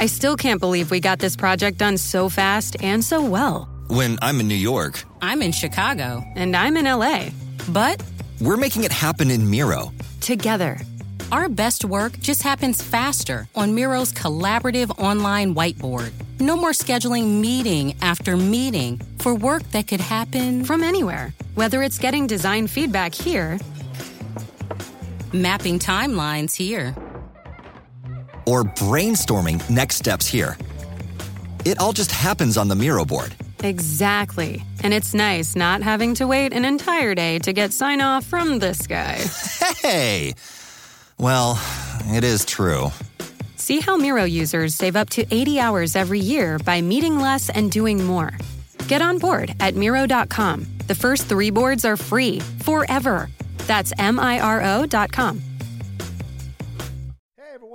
I still can't believe we got this project done so fast and so well. When I'm in New York, I'm in Chicago. And I'm in LA. But we're making it happen in Miro. Together. Our best work just happens faster on Miro's collaborative online whiteboard. No more scheduling meeting after meeting for work that could happen from anywhere. Whether it's getting design feedback here, mapping timelines here or brainstorming next steps here. It all just happens on the Miro board. Exactly. And it's nice not having to wait an entire day to get sign off from this guy. Hey! Well, it is true. See how Miro users save up to 80 hours every year by meeting less and doing more. Get on board at Miro.com. The first three boards are free forever. That's M I R O.com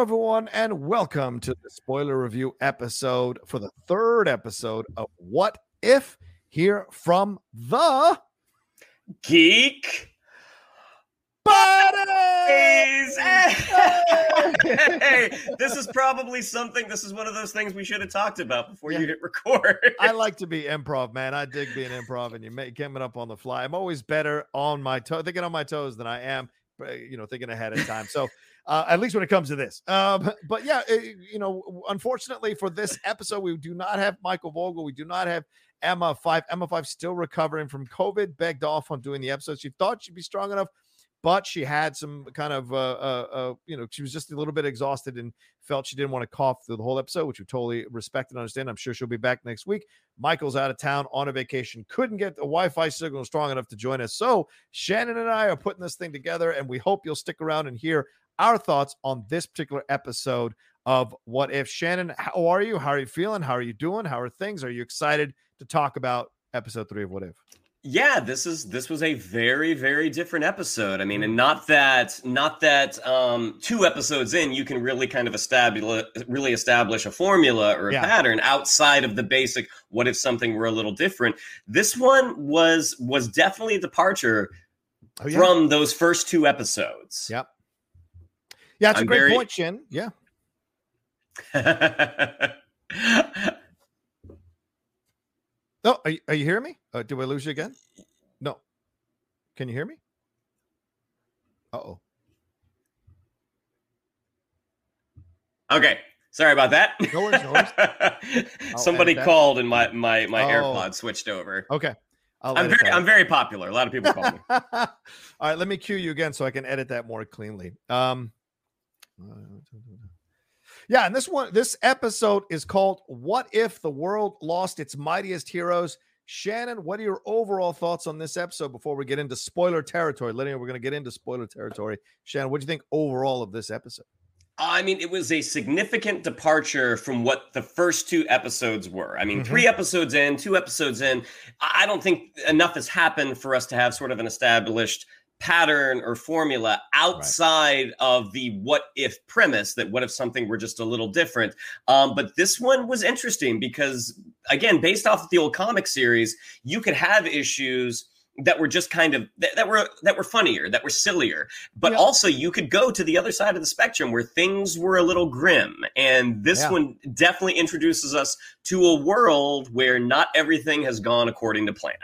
Hello, everyone, and welcome to the spoiler review episode for the third episode of What If here from the Geek Buddies. Hey, this is probably something. This is one of those things we should have talked about before yeah. you hit record. I like to be improv, man. I dig being improv, and you make coming up on the fly. I'm always better on my toe, thinking on my toes than I am, you know, thinking ahead of time. So uh, at least when it comes to this. Um, but yeah, it, eh, you know, unfortunately for this episode, we do not have Michael Vogel. We do not have Emma Five. Emma Five still recovering from COVID. Begged off on doing the episode. She thought she'd be strong enough, but she had some kind of, uh, uh, uh, you know, she was just a little bit exhausted and felt she didn't want to cough through the whole episode, which we totally respect and understand. I'm sure she'll be back next week. Michael's out of town on a vacation, couldn't get the Wi Fi signal strong enough to join us. So Shannon and I are putting this thing together, and we hope you'll stick around and hear our thoughts on this particular episode of What If. Shannon, how are you? How are you feeling? How are you doing? How are things? Are you excited to talk about episode three of What If? Yeah, this is this was a very very different episode. I mean, and not that not that um two episodes in you can really kind of establish really establish a formula or a yeah. pattern outside of the basic what if something were a little different. This one was was definitely a departure oh, yeah. from those first two episodes. Yep. Yeah, it's I'm a great very... point, Shin. Yeah. no, are you, are you hearing me? Uh, do I lose you again? No. Can you hear me? Uh oh. Okay. Sorry about that. No worries, no worries. Somebody called and my my my oh. AirPod switched over. Okay. i am very I'm very popular. A lot of people call me. All right, let me cue you again so I can edit that more cleanly. Um, yeah, and this one, this episode is called "What If the World Lost Its Mightiest Heroes." Shannon, what are your overall thoughts on this episode before we get into spoiler territory? Lydia, we're going to get into spoiler territory. Shannon, what do you think overall of this episode? I mean, it was a significant departure from what the first two episodes were. I mean, mm-hmm. three episodes in, two episodes in, I don't think enough has happened for us to have sort of an established pattern or formula outside right. of the what if premise that what if something were just a little different um, but this one was interesting because again based off of the old comic series you could have issues that were just kind of that, that were that were funnier that were sillier but yeah. also you could go to the other side of the spectrum where things were a little grim and this yeah. one definitely introduces us to a world where not everything has gone according to plan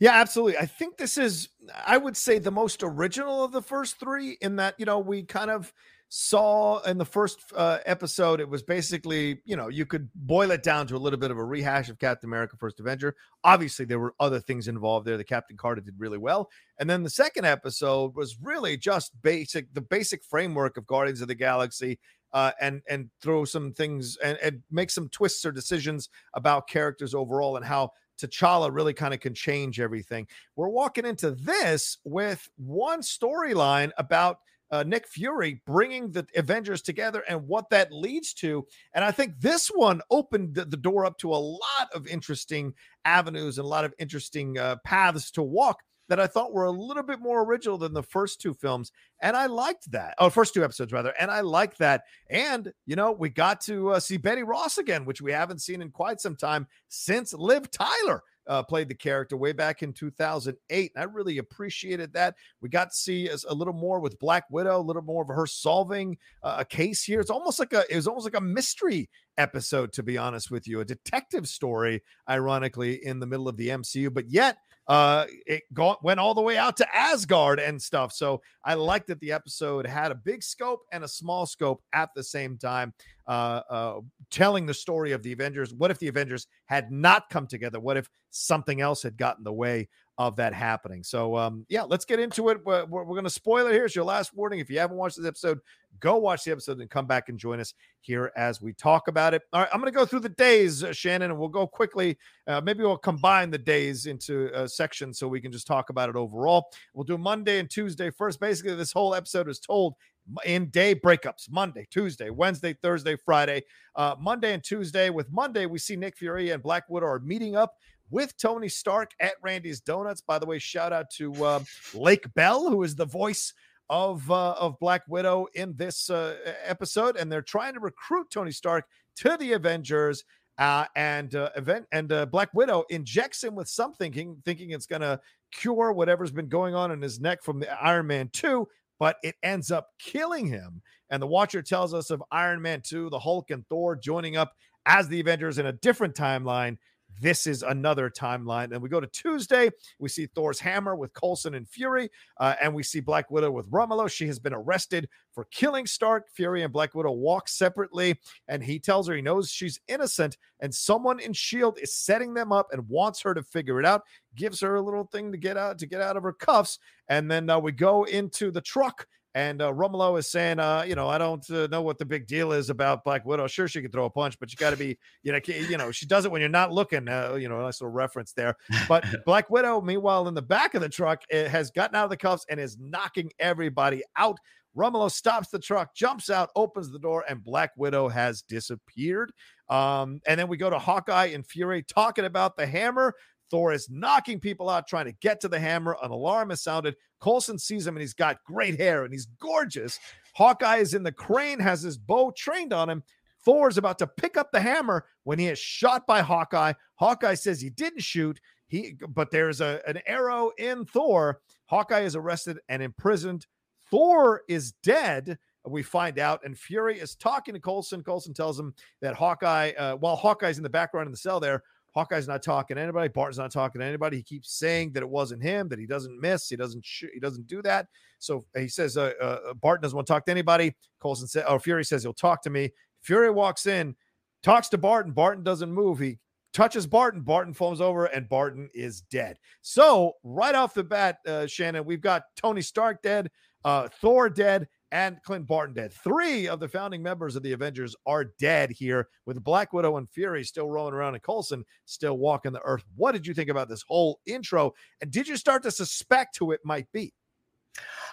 yeah, absolutely. I think this is, I would say, the most original of the first three in that, you know, we kind of saw in the first uh, episode, it was basically, you know, you could boil it down to a little bit of a rehash of Captain America First Avenger. Obviously, there were other things involved there. The Captain Carter did really well. And then the second episode was really just basic, the basic framework of Guardians of the Galaxy. Uh, and and throw some things and, and make some twists or decisions about characters overall and how T'Challa really kind of can change everything. We're walking into this with one storyline about uh, Nick Fury bringing the Avengers together and what that leads to. And I think this one opened the, the door up to a lot of interesting avenues and a lot of interesting uh, paths to walk that I thought were a little bit more original than the first two films. And I liked that. Oh, first two episodes, rather. And I liked that. And, you know, we got to uh, see Betty Ross again, which we haven't seen in quite some time since Liv Tyler. Uh, played the character way back in 2008. And I really appreciated that. We got to see a little more with Black Widow, a little more of her solving uh, a case here. It's almost like a it was almost like a mystery episode, to be honest with you, a detective story, ironically, in the middle of the MCU. But yet, uh, it went all the way out to Asgard and stuff. So I like that the episode had a big scope and a small scope at the same time, uh, uh, telling the story of the Avengers. What if the Avengers had not come together? What if something else had gotten the way of that happening. So, um, yeah, let's get into it. We're, we're, going to spoil it. Here's your last warning. If you haven't watched this episode, go watch the episode and come back and join us here as we talk about it. All right, I'm going to go through the days, uh, Shannon, and we'll go quickly. Uh, maybe we'll combine the days into a section so we can just talk about it overall. We'll do Monday and Tuesday first. Basically, this whole episode is told in day breakups Monday, Tuesday, Wednesday, Thursday, Friday. Uh, Monday and Tuesday. With Monday, we see Nick Fury and Black Widow are meeting up with Tony Stark at Randy's Donuts. By the way, shout out to uh, Lake Bell, who is the voice of uh, of Black Widow in this uh, episode, and they're trying to recruit Tony Stark to the Avengers. Uh, and uh, event and uh, Black Widow injects him with something, thinking, thinking it's gonna cure whatever's been going on in his neck from the Iron Man 2, but it ends up killing him. And the Watcher tells us of Iron Man 2, the Hulk and Thor joining up as the Avengers in a different timeline this is another timeline. And we go to Tuesday. We see Thor's hammer with Coulson and Fury, uh, and we see Black Widow with Rumlow. She has been arrested for killing Stark. Fury and Black Widow walk separately, and he tells her he knows she's innocent, and someone in Shield is setting them up and wants her to figure it out. Gives her a little thing to get out to get out of her cuffs, and then uh, we go into the truck and uh, Rumlow is saying, uh, you know, I don't uh, know what the big deal is about Black Widow. Sure, she can throw a punch, but you got to be, you know, you know, she does it when you're not looking. Uh, you know, a nice little reference there. But Black Widow, meanwhile, in the back of the truck, eh, has gotten out of the cuffs and is knocking everybody out. Rumlow stops the truck, jumps out, opens the door, and Black Widow has disappeared. Um, and then we go to Hawkeye and Fury talking about the hammer. Thor is knocking people out, trying to get to the hammer. An alarm is sounded. Coulson sees him and he's got great hair and he's gorgeous. Hawkeye is in the crane, has his bow trained on him. Thor is about to pick up the hammer when he is shot by Hawkeye. Hawkeye says he didn't shoot. He but there's a, an arrow in Thor. Hawkeye is arrested and imprisoned. Thor is dead. We find out, and Fury is talking to Coulson. Coulson tells him that Hawkeye, uh, while Hawkeye's in the background in the cell there, Hawkeye's not talking to anybody. Barton's not talking to anybody. He keeps saying that it wasn't him, that he doesn't miss, he doesn't sh- he doesn't do that. So he says uh, uh, Barton doesn't want to talk to anybody. Coulson said, "Oh, Fury says he'll talk to me." Fury walks in, talks to Barton. Barton doesn't move. He touches Barton. Barton falls over, and Barton is dead. So right off the bat, uh, Shannon, we've got Tony Stark dead, uh, Thor dead, and Clint Barton dead. Three of the founding members of the Avengers are dead here, with Black Widow and Fury still rolling around and Coulson still walking the earth. What did you think about this whole intro? And did you start to suspect who it might be?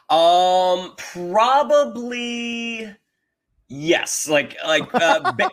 Um, probably Yes, like like uh, ba-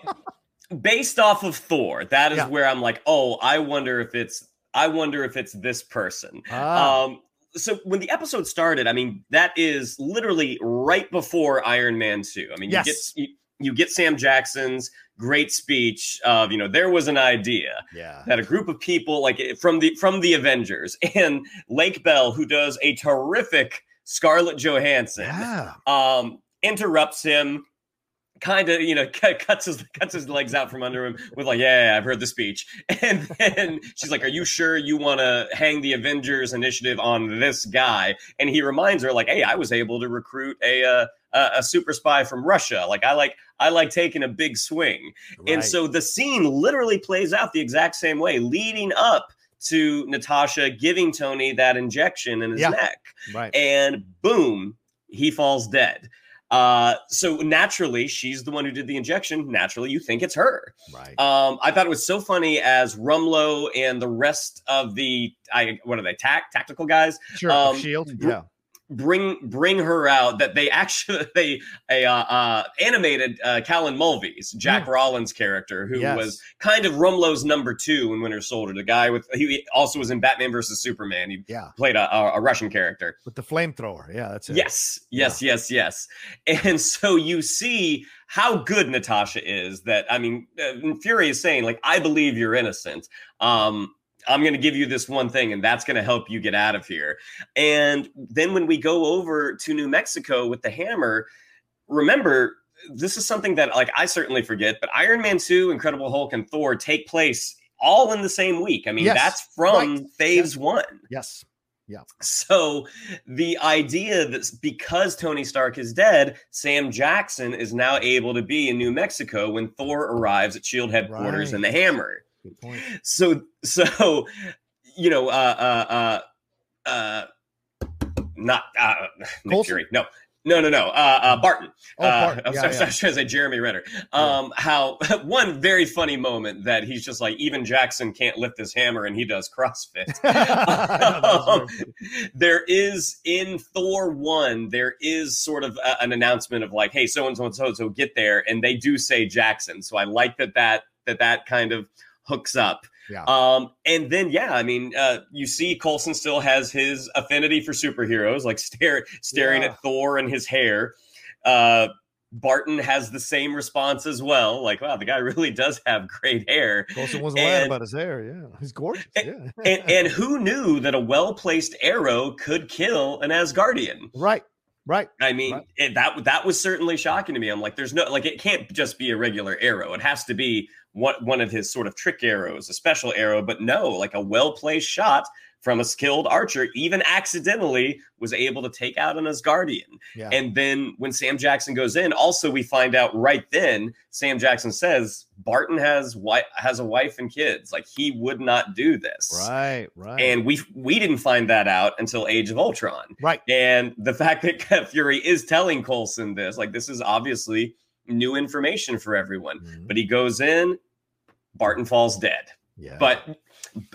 based off of Thor, that is yeah. where I'm like, oh, I wonder if it's I wonder if it's this person. Ah. Um, so when the episode started, I mean, that is literally right before Iron Man 2. I mean, yes. you get you, get Sam Jackson's great speech of, you know, there was an idea yeah. that a group of people like from the from the Avengers and Lake Bell, who does a terrific Scarlett Johansson, yeah. um, interrupts him kind of you know cuts his cuts his legs out from under him with like yeah, yeah I've heard the speech. And then she's like are you sure you want to hang the Avengers initiative on this guy? And he reminds her like hey I was able to recruit a uh, a super spy from Russia. Like I like I like taking a big swing. Right. and so the scene literally plays out the exact same way leading up to Natasha giving Tony that injection in his yeah. neck. Right. And boom he falls dead uh, so naturally, she's the one who did the injection. Naturally, you think it's her. Right. Um, I thought it was so funny as Rumlow and the rest of the I what are they tac tactical guys? Sure. Um, Shield. Yeah bring bring her out that they actually they a uh, uh, animated uh, Callan Mulvey's Jack mm. Rollins character who yes. was kind of Rumlow's number two in Winter Soldier, the guy with he also was in Batman versus Superman. He yeah. played a, a, Russian character with the flamethrower. Yeah, that's it. Yes, yes, yeah. yes, yes. And so you see how good Natasha is. That I mean, uh, Fury is saying like, I believe you're innocent. Um, I'm going to give you this one thing, and that's going to help you get out of here. And then when we go over to New Mexico with the hammer, remember, this is something that like I certainly forget, but Iron Man 2, Incredible Hulk, and Thor take place all in the same week. I mean, yes. that's from right. phase yes. one. Yes. Yeah. So the idea that because Tony Stark is dead, Sam Jackson is now able to be in New Mexico when Thor arrives at Shield headquarters right. in the Hammer. Good point. So, so you know, uh, uh, uh, uh not uh, Nick Fury. No, no, no, no. Uh, uh, Barton. Oh, Barton. Uh, I'm, sorry, yeah. I'm trying to say Jeremy Renner. Um, yeah. How one very funny moment that he's just like, even Jackson can't lift his hammer and he does CrossFit. um, there is in Thor 1, there is sort of a, an announcement of like, hey, so and so and so and so get there. And they do say Jackson. So I like that that that that kind of hooks up. Yeah. Um, and then yeah, I mean, uh, you see Coulson still has his affinity for superheroes, like stare staring yeah. at Thor and his hair. Uh, Barton has the same response as well. Like, wow, the guy really does have great hair. Coulson wasn't lying about his hair. Yeah, he's gorgeous. And, yeah. and, and who knew that a well placed arrow could kill an Asgardian? Right. Right. I mean, right. It, that that was certainly shocking to me. I'm like, there's no like, it can't just be a regular arrow. It has to be what one of his sort of trick arrows, a special arrow, but no, like a well placed shot from a skilled archer, even accidentally, was able to take out an Asgardian. Yeah. And then when Sam Jackson goes in, also we find out right then, Sam Jackson says Barton has wife has a wife and kids. Like he would not do this. Right, right. And we we didn't find that out until Age of Ultron. Right. And the fact that Fury is telling Coulson this, like this is obviously new information for everyone. Mm-hmm. But he goes in, Barton falls dead. Yeah. But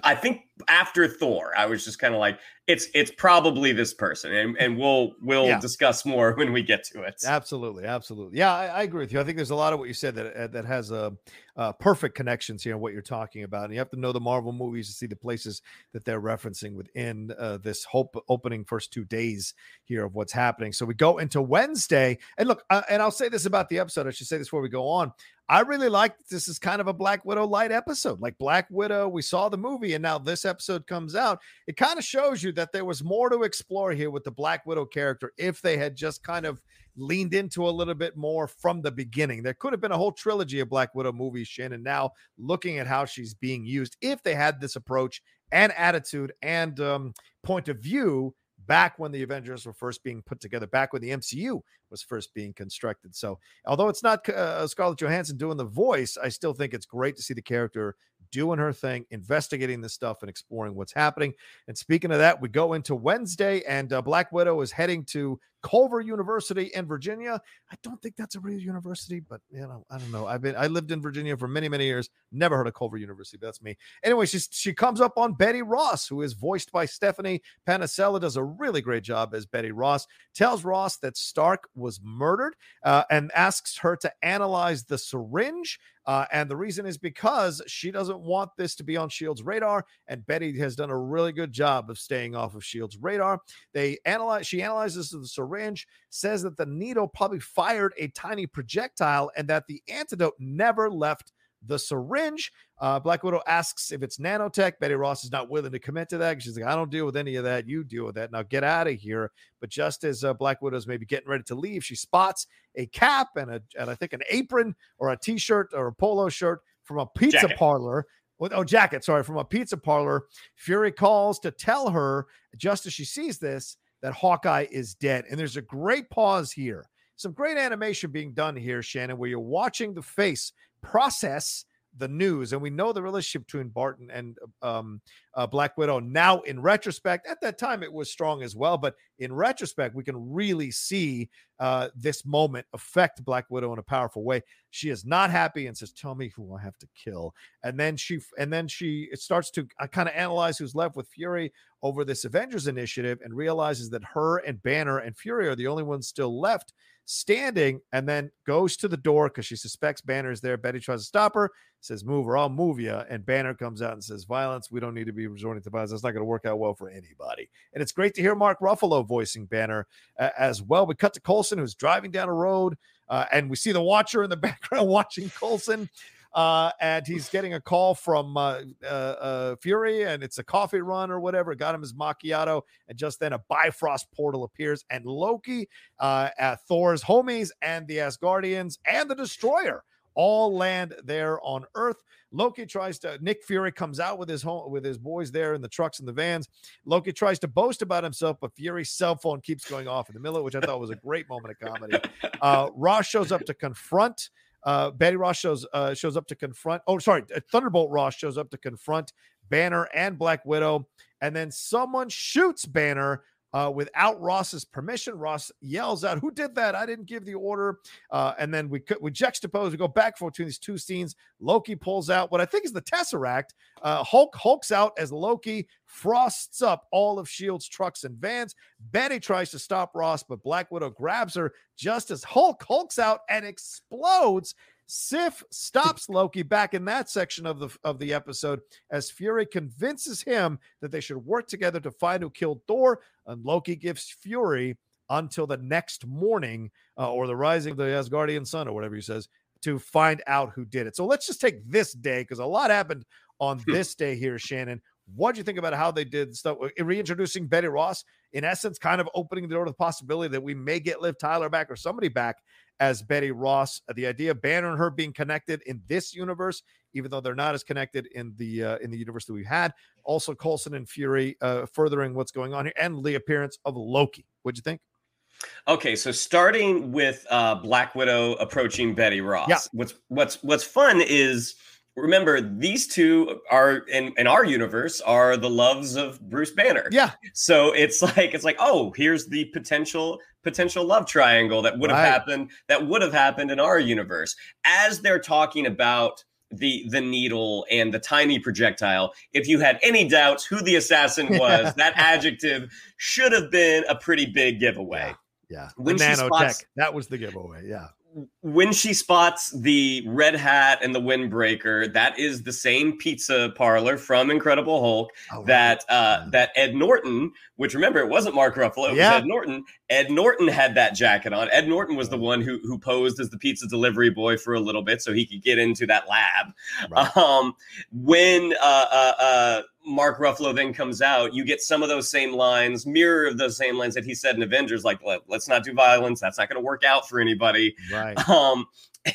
I think after Thor, I was just kind of like, it's it's probably this person, and, and we'll we'll yeah. discuss more when we get to it. Absolutely, absolutely. Yeah, I, I, agree with you. I think there's a lot of what you said that uh, that has a uh, perfect connections here. What you're talking about, and you have to know the Marvel movies to see the places that they're referencing within uh, this hope opening first two days here of what's happening. So we go into Wednesday, and look, uh, and I'll say this about the episode. I should say this before we go on. I really like this is kind of a Black Widow light episode. Like Black Widow, we saw the movie, and now this episode comes out. It kind of shows you that there was more to explore here with the Black Widow character if they had just kind of leaned into a little bit more from the beginning. There could have been a whole trilogy of Black Widow movies, Shannon. Now looking at how she's being used, if they had this approach and attitude and um, point of view back when the Avengers were first being put together, back when the MCU was first being constructed. So, although it's not uh, Scarlett Johansson doing the voice, I still think it's great to see the character doing her thing, investigating this stuff and exploring what's happening. And speaking of that, we go into Wednesday, and uh, Black Widow is heading to Culver University in Virginia. I don't think that's a real university, but you know, I don't know. I've been I lived in Virginia for many, many years. Never heard of Culver University. But that's me. Anyway, she's she comes up on Betty Ross, who is voiced by Stephanie Panisello, does a really great job as Betty Ross. Tells Ross that Stark was murdered uh, and asks her to analyze the syringe uh, and the reason is because she doesn't want this to be on Shield's radar, and Betty has done a really good job of staying off of Shield's radar. They analyze, she analyzes the syringe, says that the needle probably fired a tiny projectile, and that the antidote never left the syringe. Uh, Black Widow asks if it's nanotech. Betty Ross is not willing to commit to that. She's like, I don't deal with any of that. You deal with that. Now get out of here. But just as uh, Black Widow's maybe getting ready to leave, she spots a cap and a and I think an apron or a t-shirt or a polo shirt from a pizza jacket. parlor. With, oh, jacket, sorry, from a pizza parlor. Fury calls to tell her, just as she sees this, that Hawkeye is dead. And there's a great pause here. Some great animation being done here, Shannon, where you're watching the face process the news and we know the relationship between barton and um, uh, black widow. Now in retrospect at that time it was strong as well but in retrospect we can really see uh, this moment affect black widow in a powerful way. She is not happy and says tell me who i have to kill. And then she and then she it starts to uh, kind of analyze who's left with fury over this avengers initiative and realizes that her and banner and fury are the only ones still left standing and then goes to the door because she suspects Banner is there. Betty tries to stop her, says, Move or I'll move you. And Banner comes out and says, Violence, we don't need to be resorting to violence. That's not going to work out well for anybody. And it's great to hear Mark Ruffalo voicing Banner uh, as well. We cut to Coulson, who's driving down a road. Uh, and we see the watcher in the background watching Coulson uh, and he's getting a call from uh, uh, uh, Fury, and it's a coffee run or whatever. Got him his macchiato, and just then a Bifrost portal appears, and Loki, uh, Thor's homies, and the Asgardians, and the Destroyer all land there on Earth. Loki tries to Nick Fury comes out with his home with his boys there in the trucks and the vans. Loki tries to boast about himself, but Fury's cell phone keeps going off in the middle, which I thought was a great moment of comedy. Uh, Ross shows up to confront uh, Betty Ross shows uh, shows up to confront. Oh, sorry, uh, Thunderbolt Ross shows up to confront Banner and Black Widow, and then someone shoots Banner uh, without Ross's permission. Ross yells out, "Who did that? I didn't give the order." Uh, and then we we juxtapose. We go back for between these two scenes. Loki pulls out what I think is the Tesseract. Uh, Hulk hulks out as Loki frosts up all of Shield's trucks and vans. Betty tries to stop Ross, but Black Widow grabs her just as Hulk hulks out and explodes. Sif stops Loki back in that section of the of the episode as Fury convinces him that they should work together to find who killed Thor, and Loki gives Fury until the next morning uh, or the rising of the Asgardian sun or whatever he says to find out who did it. So let's just take this day because a lot happened on hmm. this day here, Shannon. What do you think about how they did stuff? Uh, reintroducing Betty Ross, in essence, kind of opening the door to the possibility that we may get Liv Tyler back or somebody back as Betty Ross. Uh, the idea of Banner and her being connected in this universe, even though they're not as connected in the uh, in the universe that we've had. Also, Coulson and Fury uh, furthering what's going on here, and the appearance of Loki. What'd you think? Okay, so starting with uh, Black Widow approaching Betty Ross. Yeah. What's what's what's fun is remember these two are in, in our universe are the loves of Bruce Banner. Yeah. So it's like it's like oh here's the potential potential love triangle that would have right. happened that would have happened in our universe as they're talking about the the needle and the tiny projectile if you had any doubts who the assassin was that adjective should have been a pretty big giveaway yeah, yeah. when nanotech spots, that was the giveaway yeah when she spots the red hat and the windbreaker, that is the same pizza parlor from Incredible Hulk oh, that uh, that Ed Norton, which remember it wasn't Mark Ruffalo, it yeah. was Ed Norton. Ed Norton had that jacket on. Ed Norton was the one who who posed as the pizza delivery boy for a little bit so he could get into that lab. Right. Um, when uh, uh, uh Mark Ruffalo then comes out, you get some of those same lines, mirror of those same lines that he said in Avengers, like Let, us not do violence. That's not going to work out for anybody. Right. Um,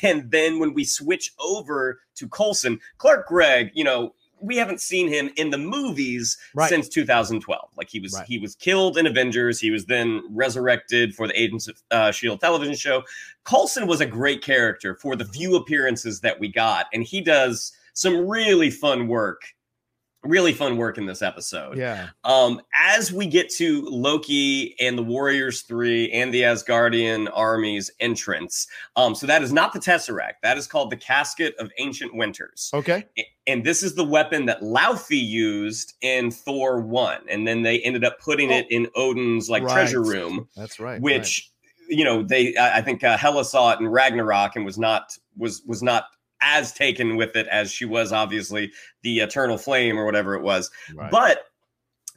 and then when we switch over to Coulson, Clark Gregg, you know, we haven't seen him in the movies right. since 2012. Like he was right. he was killed in Avengers. He was then resurrected for the Agents of uh, Shield television show. Coulson was a great character for the few appearances that we got, and he does some really fun work really fun work in this episode. Yeah. Um, as we get to Loki and the Warriors Three and the Asgardian army's entrance, um, so that is not the Tesseract. That is called the Casket of Ancient Winters. Okay. And this is the weapon that Laufey used in Thor One, and then they ended up putting Oh. it in Odin's like Right. treasure room, That's right. which you know they I I think uh, Hela saw it in Ragnarok and was not was was not as taken with it as she was obviously the Eternal Flame or whatever it was. right. But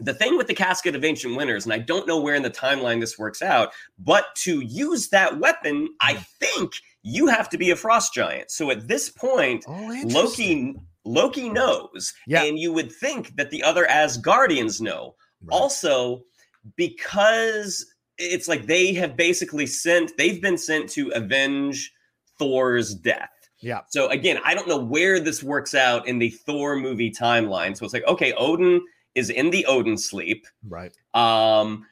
the thing with the Casket of Ancient Winters, and I don't know where in the timeline this works out, but to use that weapon, I hmm. think you have to be a frost giant. So at this point, oh. Loki Loki knows, Yeah. and you would think that the other Asgardians know. Right. Also, because it's like they have basically sent, they've been sent to avenge Thor's death. Yeah. So again, I don't know where this works out in the Thor movie timeline. So it's like, okay, Odin is in the Odin sleep. Right. Um,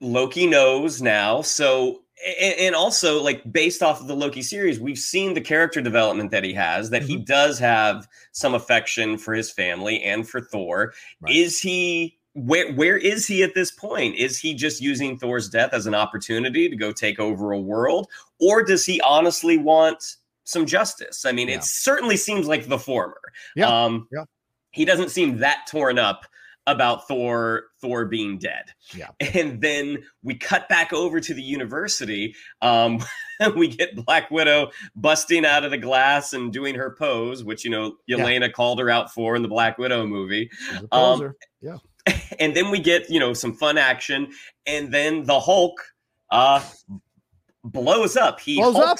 Loki knows now. So and, also like based off of the Loki series, we've seen the character development that he has, that he Mm-hmm. does have some affection for his family and for Thor. Right. Is he where where is he at this point? Is he just using Thor's death as an opportunity to go take over a world? Or does he honestly want some justice? I mean, Yeah. it certainly seems like the former. Yeah, Um yeah. he doesn't seem that torn up about Thor Thor being dead. Yeah. And then we cut back over to the university. Um we get Black Widow busting out of the glass and doing her pose, which you know Yelena called her out for in the Black Widow movie. Um, yeah. And then we get, you know, some fun action and then the Hulk uh blows up. He Blows up?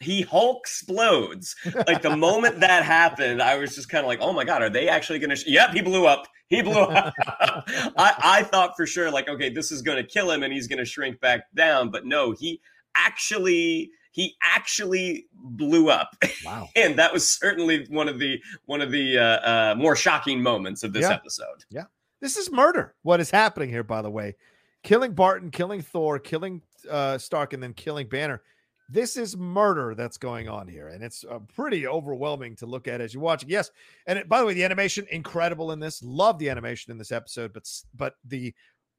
He Hulk explodes. Like the moment that happened, I was just kind of like, "Oh my god, are they actually going to?" Sh-? Yep, he blew up. He blew up. I, I thought for sure, like, okay, this is going to kill him, and he's going to shrink back down. But no, he actually he actually blew up, Wow. and that was certainly one of the one of the uh, uh, more shocking moments of this Yeah. episode. Yeah, this is murder. What is happening here, by the way? Killing Barton, killing Thor, killing uh, Stark, and then killing Banner. This is murder that's going on here, and it's uh, pretty overwhelming to look at as you watch it. Yes, and it, by the way, the animation incredible in this. Love the animation in this episode, but but the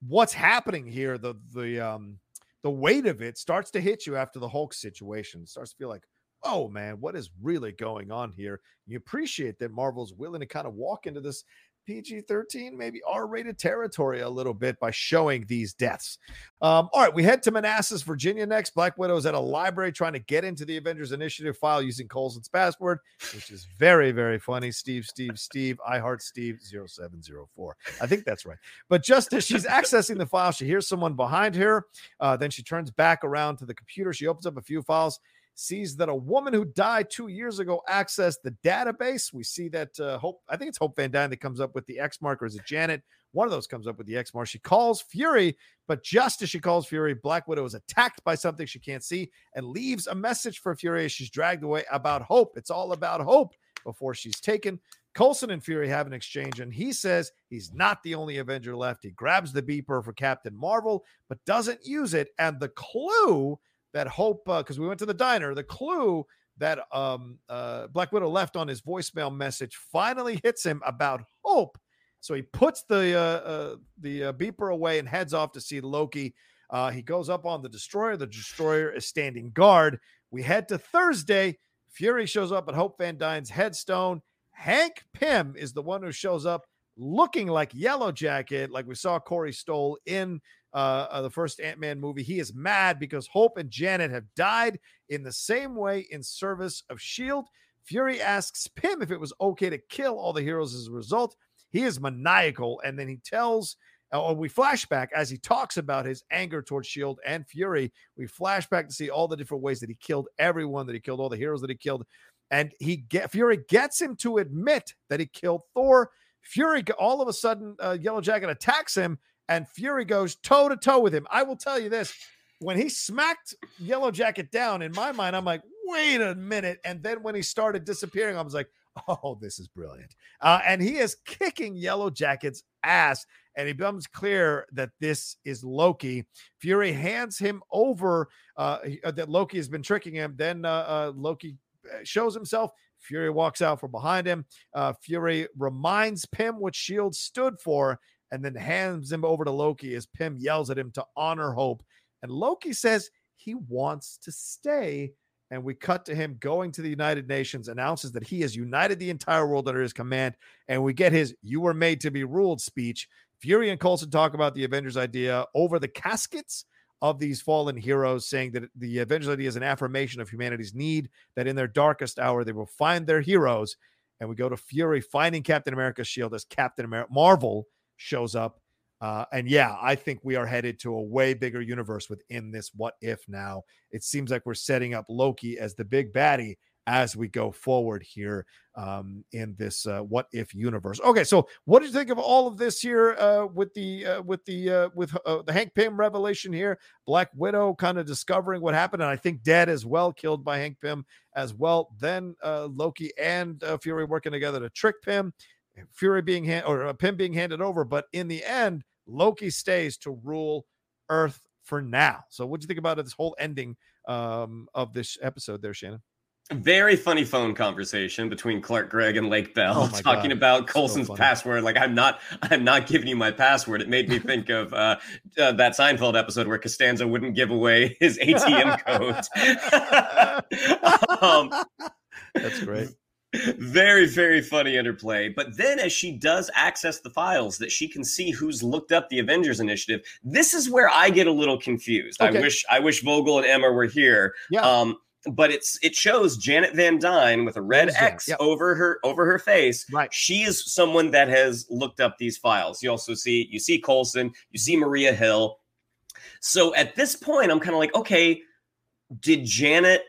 what's happening here, the the um the weight of it starts to hit you after the Hulk situation. It starts to feel like, oh man, what is really going on here? You appreciate that Marvel's willing to kind of walk into this PG 13, maybe R rated territory a little bit by showing these deaths. Um, all right, we head to Manassas, Virginia next. Black Widow is at a library trying to get into the Avengers Initiative file using Coulson's password, which is very, very funny. Steve, Steve, Steve, I heart Steve 0704. I think that's right. But just as she's accessing the file, she hears someone behind her. Uh, then she turns back around to the computer. She opens up a few files sees that a woman who died two years ago accessed the database. We see that uh, Hope, I think it's Hope Van Dyne that comes up with the X mark, or is it Janet? One of those comes up with the X mark. She calls Fury, but just as she calls Fury, Black Widow is attacked by something she can't see and leaves a message for Fury as she's dragged away about hope. It's all about hope before she's taken. Coulson and Fury have an exchange, and he says he's not the only Avenger left. He grabs the beeper for Captain Marvel, but doesn't use it. And the clue that Hope, because we went to the diner, the clue that um, uh, Black Widow left on his voicemail message finally hits him about Hope. So he puts the uh, uh, the uh, beeper away and heads off to see Loki. Uh, he goes up on the destroyer. The destroyer is standing guard. We head to Thursday. Fury shows up at Hope Van Dyne's headstone. Hank Pym is the one who shows up looking like Yellow Jacket, like we saw Corey Stoll in uh, uh, the first Ant Man movie. He is mad because Hope and Janet have died in the same way in service of S.H.I.E.L.D. Fury asks Pym if it was okay to kill all the heroes as a result. He is maniacal, and then he tells. Or we flashback as he talks about his anger towards Shield and Fury. We flashback to see all the different ways that he killed everyone, that he killed all the heroes that he killed, and he get Fury gets him to admit that he killed Thor. Fury all of a sudden, uh, Yellow Jacket attacks him, and Fury goes toe to toe with him. I will tell you this: when he smacked Yellow Jacket down, in my mind, I'm like, wait a minute. And then when he started disappearing, I was like, oh, this is brilliant. Uh, and he is kicking Yellow Jacket's ass, and it becomes clear that this is Loki. Fury hands him over uh, uh, that Loki has been tricking him. Then uh, uh, Loki shows himself. Fury walks out from behind him. Uh, Fury reminds Pym what Shield stood for, and then hands him over to Loki as Pym yells at him to honor Hope. And Loki says he wants to stay. And we cut to him going to the United Nations, announces that he has united the entire world under his command. And we get his You were made to be ruled speech. Fury and Coulson talk about the Avengers idea over the caskets of these fallen heroes, saying that the Avengers idea is an affirmation of humanity's need, that in their darkest hour they will find their heroes. And we go to Fury finding Captain America's shield as Captain Marvel shows up. Uh, and yeah, I think we are headed to a way bigger universe within this what if now. It seems like we're setting up Loki as the big baddie as we go forward here um, in this uh, what if universe. Okay, so what did you think of all of this here uh, with the uh, with the uh, with uh, the Hank Pym revelation here? Black Widow kind of discovering what happened, and I think dead as well, killed by Hank Pym as well. Then uh, Loki and Fury working together to trick Pym. Fury being hand or Pym being handed over, but in the end, Loki stays to rule Earth for now. So, what do you think about this whole ending um, of this episode, there, Shannon? very funny phone conversation between Clark Gregg and Lake Bell oh talking God. about Coulson's so password. Like I'm not, I'm not giving you my password. It made me think of uh, uh, that Seinfeld episode where Costanza wouldn't give away his ATM code. um, That's great. Very, very funny interplay. But then, as she does access the files, that she can see who's looked up the Avengers Initiative. This is where I get a little confused. Okay. I wish, I wish Vogel and Emma were here. Yeah. Um, but it's it shows Janet Van Dyne with a red X yep. over her over her face. Right. She is someone that has looked up these files. You also see you see Coulson, you see Maria Hill. So at this point, I'm kind of like, okay, did Janet,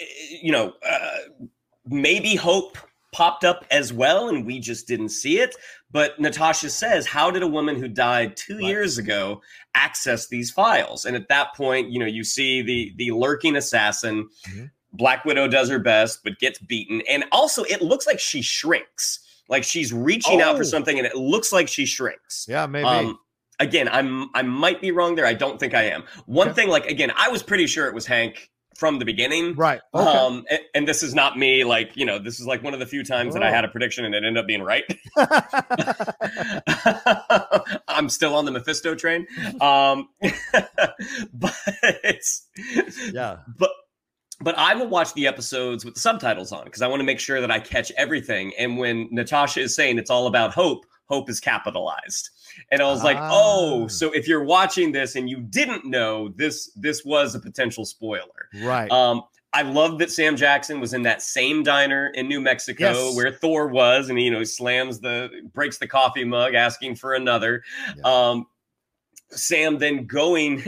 eh, you know, uh, maybe Hope popped up as well and we just didn't see it. But Natasha says, How did a woman who died two right. years ago access these files? And at that point, you know, you see the the lurking assassin. Mm-hmm. Black Widow does her best, but gets beaten. And also, it looks like she shrinks. Like she's reaching oh. out for oh. something, and it looks like she shrinks. Yeah, maybe. Um, again, I'm I might be wrong there. I don't think I am. One okay. thing, like again, I was pretty sure it was Hank from the beginning. Right. Okay. Um, and, and, this is not me. Like, you know, this is like one of the few times that I had a prediction and it ended up being right. I'm still on the Mephisto train. Um, but yeah. But but I will watch the episodes with the subtitles on because I want to make sure that I catch everything. And when Natasha is saying it's all about hope, hope is capitalized. And I was ah. like, oh, so if you're watching this and you didn't know this, this was a potential spoiler. Right. Um, I love that Sam Jackson was in that same diner in New Mexico yes. where Thor was, and you know, slams the breaks the coffee mug, asking for another. Yeah. Um, Sam then going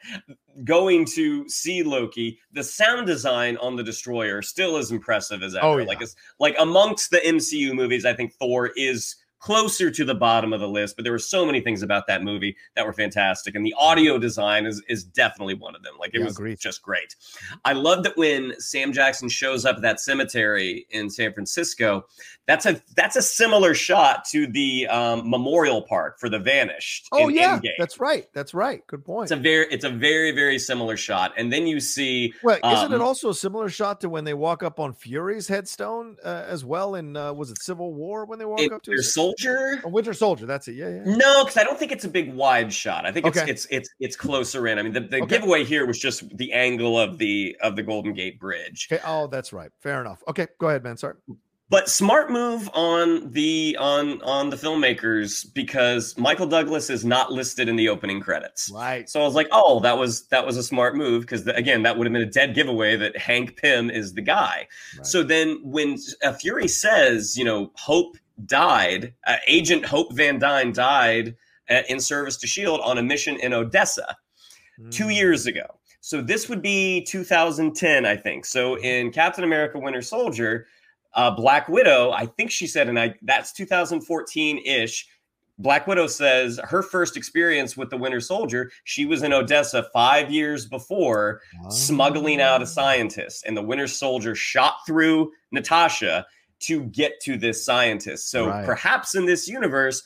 going to see Loki. The sound design on the destroyer still as impressive as ever. Oh, yeah. Like it's like amongst the MCU movies, I think Thor is closer to the bottom of the list, but there were so many things about that movie that were fantastic. And the audio design is is definitely one of them. Like it yeah, was agreed. just great. I love that when Sam Jackson shows up at that cemetery in San Francisco, that's a that's a similar shot to the um, memorial park for the vanished. Oh yeah, Endgame. that's right. That's right. Good point. It's a very it's a very very similar shot. And then you see Well, isn't um, it also a similar shot to when they walk up on Fury's headstone uh, as well in uh, was it Civil War when they walk up to his Soldier. A Winter Soldier. That's it. Yeah, yeah. No, because I don't think it's a big wide shot. I think it's okay. it's it's it's closer in. I mean, the, the okay. giveaway here was just the angle of the of the Golden Gate Bridge. Okay. Oh, that's right. Fair enough. Okay, go ahead, man. Sorry but smart move on the on on the filmmakers because Michael Douglas is not listed in the opening credits. Right. So I was like, oh, that was that was a smart move because again, that would have been a dead giveaway that Hank Pym is the guy. Right. So then when Fury says, you know, Hope died, uh, Agent Hope Van Dyne died uh, in service to Shield on a mission in Odessa mm. two hmm. years ago. So this would be 2010, I think. So in Captain America: Winter Soldier uh, Black Widow, I think she said, and I that's 2014 ish. Black Widow says her first experience with the Winter Soldier, she was in Odessa five years before, oh. smuggling out a scientist, and the Winter Soldier shot through Natasha to get to this scientist. So right. perhaps in this universe,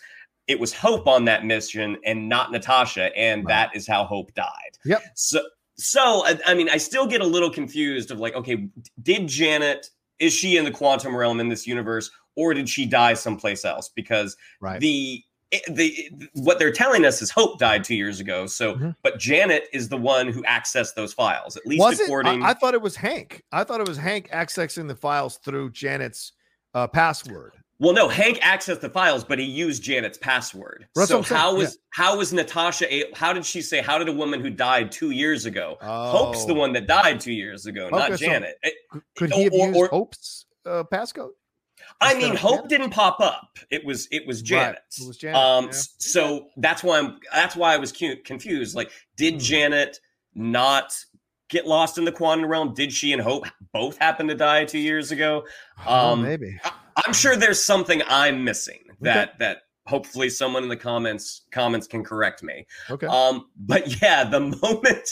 it was Hope on that mission and not Natasha, and right. that is how Hope died. Yep. So, so I, I mean, I still get a little confused of like, okay, did Janet is she in the quantum realm in this universe, or did she die someplace else? Because right. the the what they're telling us is Hope died two years ago. So, mm-hmm. but Janet is the one who accessed those files. At least was according, I, I, thought it was Hank. I thought it was Hank accessing the files through Janet's uh, password. Well, no, Hank accessed the files, but he used Janet's password. That's so how was yeah. how was Natasha? How did she say? How did a woman who died two years ago? Oh. Hope's the oh. one that died two years ago, okay, not Janet. So could he have or, used or, Hope's uh, passcode? I mean, Hope didn't pop up. It was it was Janet. Right. It was Janet. Um, yeah. so that's why I'm that's why I was confused. Like, did hmm. Janet not get lost in the quantum realm? Did she and Hope both happen to die two years ago? Um, oh, maybe. I, I'm sure there's something I'm missing that okay. that hopefully someone in the comments comments can correct me. Okay. Um, but yeah, the moment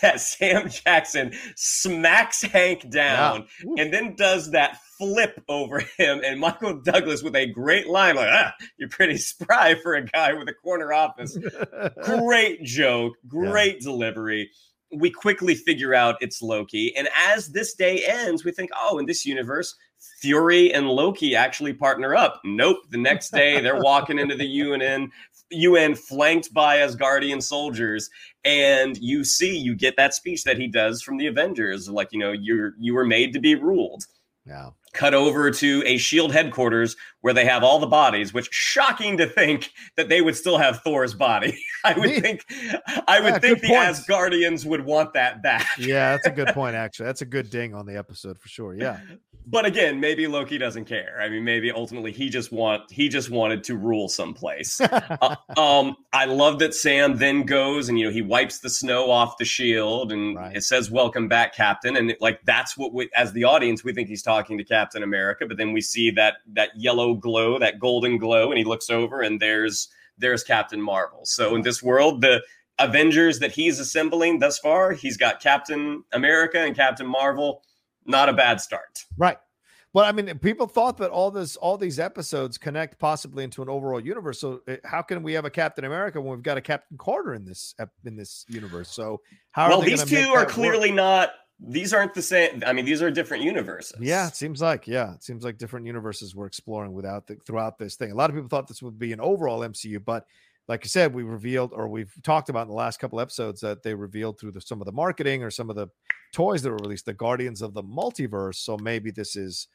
that Sam Jackson smacks Hank down yeah. and then does that flip over him, and Michael Douglas with a great line like, "Ah, you're pretty spry for a guy with a corner office." great joke, great yeah. delivery we quickly figure out it's Loki. And as this day ends, we think, oh, in this universe, Fury and Loki actually partner up. Nope. The next day, they're walking into the UN, UN flanked by Asgardian soldiers, and you see, you get that speech that he does from the Avengers, like you know, you're you were made to be ruled. Yeah cut over to a shield headquarters where they have all the bodies which shocking to think that they would still have thor's body. I would think i would yeah, think the asgardians would want that back. Yeah that's a good point actually. That's a good ding on the episode for sure yeah. But again maybe loki doesn't care. I mean maybe ultimately he just want he just wanted to rule someplace. Uh, um i love that sam then goes and you know he wipes the snow off the shield and right. it says welcome back captain. And it, like that's what we as the audience we think he's talking to Captain America, but then we see that that yellow glow, that golden glow, and he looks over and there's there's Captain Marvel. So in this world, the Avengers that he's assembling thus far, he's got Captain America and Captain Marvel. Not a bad start. Right. Well, I mean, people thought that all this, all these episodes connect possibly into an overall universe. So, eh, how can we have a Captain America when we've got a Captain Carter in this in this universe? So, how well these two are clearly work? not these aren't the same. I mean, these are different universes. Yeah, it seems like yeah, it seems like different universes we're exploring without the throughout this thing. A lot of people thought this would be an overall MCU, but like I said, we revealed or we've talked about in the last couple episodes that they revealed through the, some of the marketing or some of the toys that were released, the Guardians of the Multiverse. So maybe this is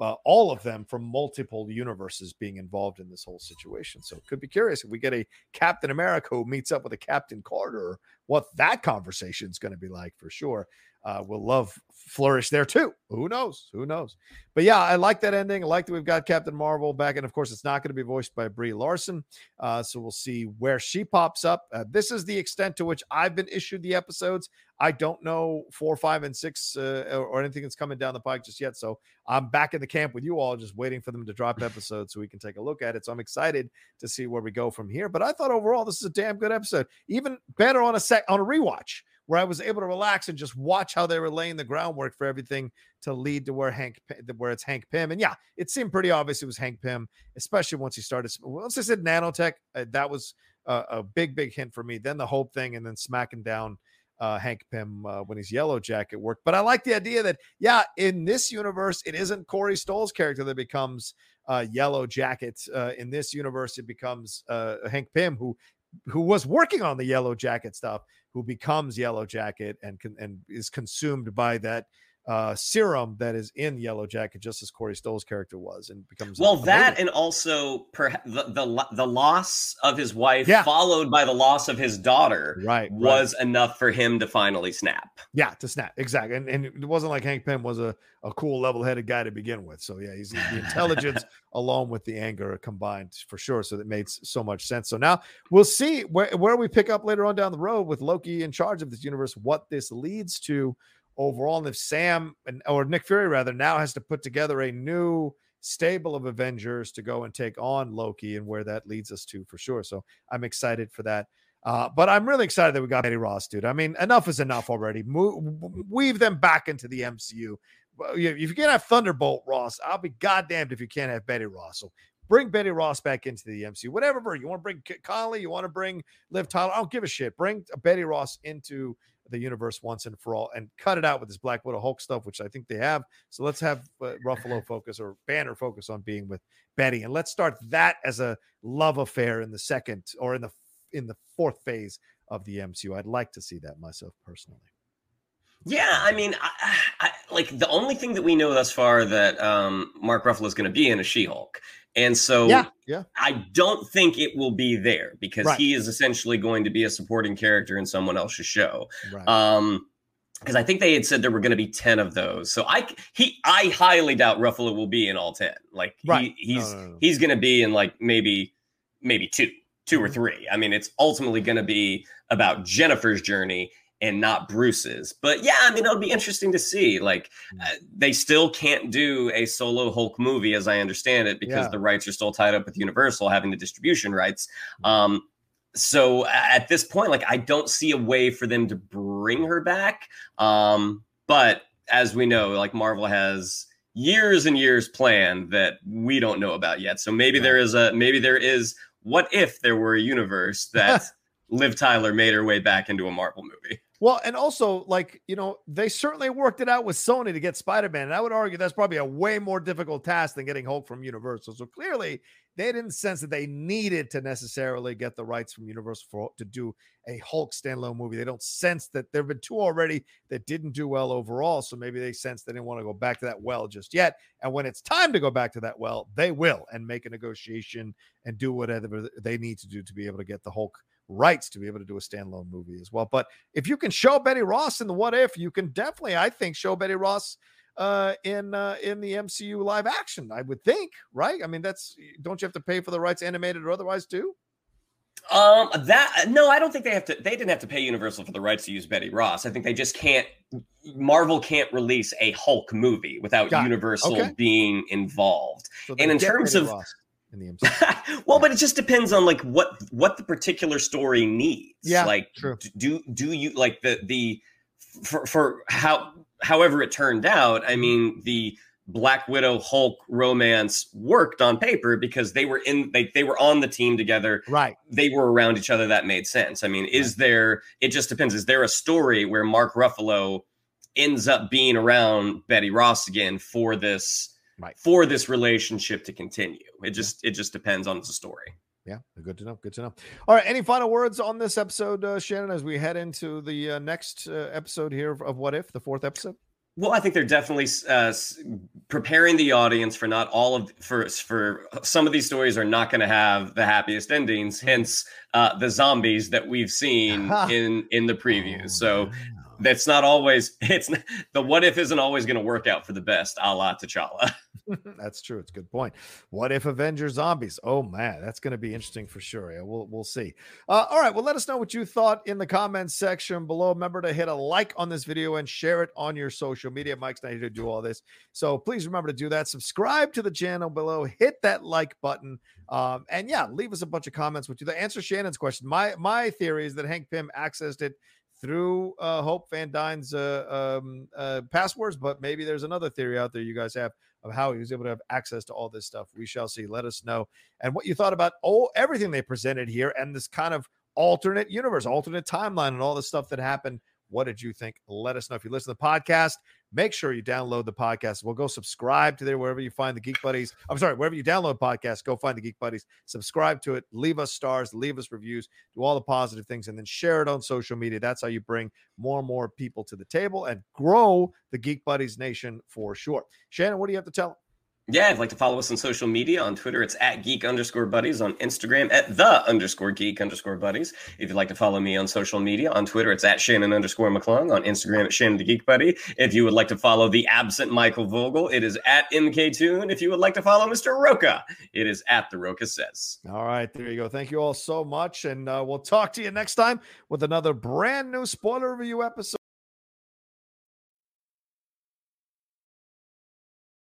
uh, all of them from multiple universes being involved in this whole situation. So it could be curious if we get a Captain America who meets up with a Captain Carter, what that conversation is going to be like for sure uh, will love flourish there too. Who knows? Who knows? But yeah, I like that ending. I like that we've got Captain Marvel back, and of course, it's not going to be voiced by Brie Larson. Uh, so we'll see where she pops up. Uh, this is the extent to which I've been issued the episodes. I don't know four, five, and six uh, or, anything that's coming down the pike just yet. So I'm back in the camp with you all, just waiting for them to drop episodes so we can take a look at it. So I'm excited to see where we go from here. But I thought overall this is a damn good episode, even better on a sec on a rewatch where I was able to relax and just watch how they were laying the groundwork for everything to lead to where Hank, where it's Hank Pym. And yeah, it seemed pretty obvious it was Hank Pym, especially once he started. Once I said nanotech, uh, that was a, a, big, big hint for me. Then the Hope thing, and then smacking down uh, Hank Pym uh, when he's Yellow Jacket worked. But I like the idea that yeah, in this universe, it isn't Corey Stoll's character that becomes uh, Yellow Jacket. Uh, in this universe, it becomes uh, Hank Pym, who who was working on the Yellow Jacket stuff, who becomes Yellow Jacket and and is consumed by that uh, serum that is in Yellow Jacket, just as Corey Stoll's character was, and becomes well that, and also perhaps the, the, the loss of his wife, yeah. followed by the loss of his daughter, right, was right. enough for him to finally snap. Yeah, to snap exactly, and, and it wasn't like Hank Pym was a, a cool, level headed guy to begin with. So yeah, he's the intelligence along with the anger combined for sure. So that made so much sense. So now we'll see where where we pick up later on down the road with Loki in charge of this universe, what this leads to overall. And if Sam and or Nick Fury rather now has to put together a new stable of Avengers to go and take on Loki and where that leads us to for sure. So I'm excited for that. Uh, but I'm really excited that we got Betty Ross, dude. I mean, enough is enough already. Move, weave them back into the MCU. If you can't have Thunderbolt Ross, I'll be goddamned if you can't have Betty Ross. So bring Betty Ross back into the MCU. Whatever you want to bring Connelly, you want to bring Liv Tyler. I don't give a shit. Bring Betty Ross into the universe once and for all and cut it out with this Black Widow Hulk stuff, which I think they have. So let's have uh, Ruffalo focus or Banner focus on being with Betty, and let's start that as a love affair in the second or in the in the fourth phase of the MCU. I'd like to see that myself personally. Yeah, I mean, I, I, like the only thing that we know thus far that um, Mark Ruffalo is going to be in a She-Hulk, and so yeah, yeah. I don't think it will be there because Right. he is essentially going to be a supporting character in someone else's show. Right. Um, because I think they had said there were going to be ten of those. So I he I highly doubt Ruffalo will be in all ten. Like Right. he, No, he's no, no. he's going to be in like maybe maybe two two or three. I mean, it's ultimately going to be about Jennifer's journey and not Bruce's. But yeah, I mean, it'll be interesting to see. Like Hmm. uh, they still can't do a solo Hulk movie, as I understand it, because Yeah. the rights are still tied up with Universal having the distribution rights. Hmm. Um, so at this point, like I don't see a way for them to bring her back. Um, but as we know, like Marvel has years and years planned that we don't know about yet. So maybe there is a maybe there is what if there were a universe that Liv Tyler made her way back into a Marvel movie. Well, and also, like, you know, they certainly worked it out with Sony to get Spider Man. And I would argue that's probably a way more difficult task than getting Hulk from Universal. So clearly, they didn't sense that they needed to necessarily get the rights from Universal for, to do a Hulk standalone movie. They don't sense that there have been two already that didn't do well overall. So maybe they sense they didn't want to go back to that well just yet. And when it's time to go back to that well, they will and make a negotiation and do whatever they need to do to be able to get the Hulk rights to be able to do a standalone movie as well. But if you can show Betty Ross in the what if, you can definitely, I think, show Betty Ross uh in uh in the MCU live action. I would think, right? I mean, that's don't you have to pay for the rights animated or otherwise too? Um, that no, I don't think they have to. They didn't have to pay Universal for the rights to use Betty Ross. I think they just can't. Marvel can't release a Hulk movie without Got. Universal Okay. being involved. So And in terms Betty of- Ross in the MCU. well, but it just depends on like what what the particular story needs. Yeah, like true. do do you like the the for for how however it turned out. I mean the Black Widow Hulk romance worked on paper because they were in they they were on the team together right. they were around each other that made sense. I mean, is there it just depends. Is there a story where Mark Ruffalo ends up being around Betty Ross again for this Right. for this relationship to continue? It just it just depends on the story. Yeah, good to know. Good to know. All right. Any final words on this episode, uh, Shannon, as we head into the uh, next uh, episode here of, of What If, the fourth episode? Well, I think they're definitely uh, preparing the audience for not all of for for some of these stories are not going to have the happiest endings. Hence, uh, the zombies that we've seen in in the previews. so that's not always it's the what if isn't always going to work out for the best, a la T'Challa. That's true. It's a good point. What if Avengers zombies? Oh man, that's going to be interesting for sure. We'll we'll see. Uh, all right. Well, let us know what you thought in the comments section below. Remember to hit a like on this video and share it on your social media. Mike's not here to do all this, so please remember to do that. Subscribe to the channel below. Hit that like button. Um, and yeah, leave us a bunch of comments. What you answer Shannon's question? My my theory is that Hank Pym accessed it through uh, Hope Van Dyne's uh, um, uh, passwords, but maybe there's another theory out there you guys have of how he was able to have access to all this stuff. We shall see. Let us know and what you thought about oh everything they presented here and this kind of alternate universe, alternate timeline, and all the stuff that happened. What did you think? Let us know. If you listen to the podcast, make sure you download the podcast. We'll go subscribe to there wherever you find the Geek Buddies. I'm sorry, wherever you download podcasts, go find the Geek Buddies, subscribe to it, leave us stars, leave us reviews, do all the positive things, and then share it on social media. That's how you bring more and more people to the table and grow the Geek Buddies Nation for sure. Shannon, what do you have to tell? Yeah, you'd like to follow us on social media on Twitter, it's at geek underscore buddies. On Instagram, at the underscore geek underscore buddies. If you'd like to follow me on social media on Twitter, it's at Shannon underscore McClung. On Instagram, at Shannon the Geek Buddy. If you would like to follow the absent Michael Vogel, it is at MKToon. If you would like to follow Mr. Rocha, it is at The Rocha Says. All right, there you go. Thank you all so much. And uh, we'll talk to you next time with another brand new spoiler review episode.